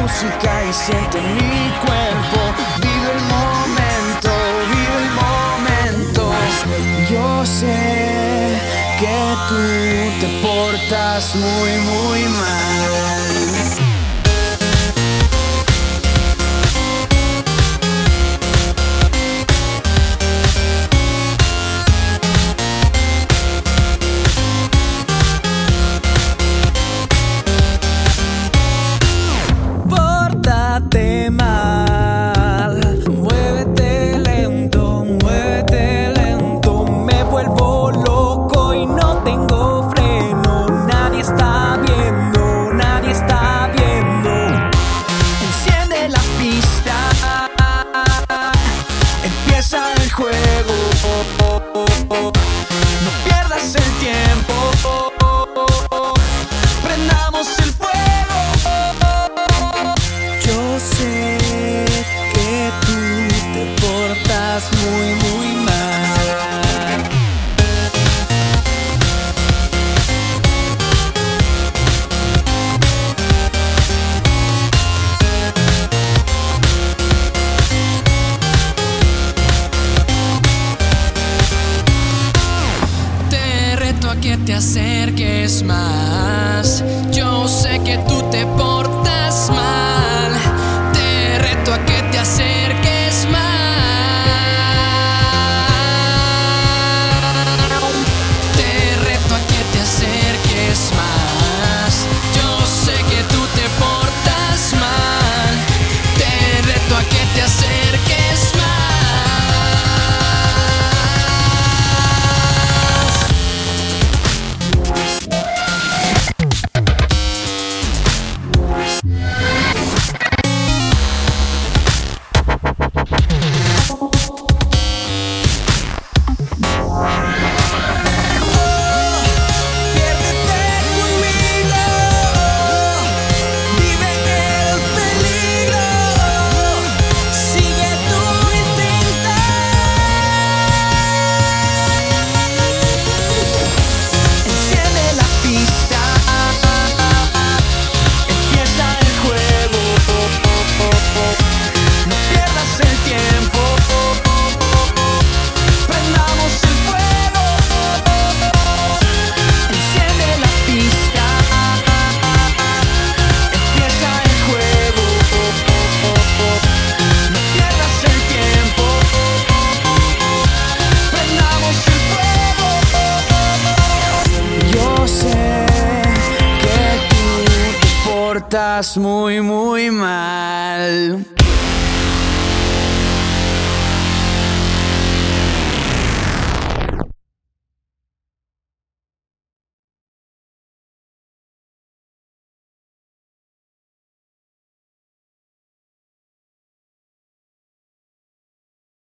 música y siente mi cuerpo. Vive el momento, vive el momento. Yo sé que tú te portas muy, muy mal. Pórtate mal, muévete lento, muévete lento. Me vuelvo loco y no tengo freno. Nadie está viendo, nadie está viendo. Enciende la pista, empieza el juego. Te acerques más. Yo sé que tú te portas portas muy, muy mal.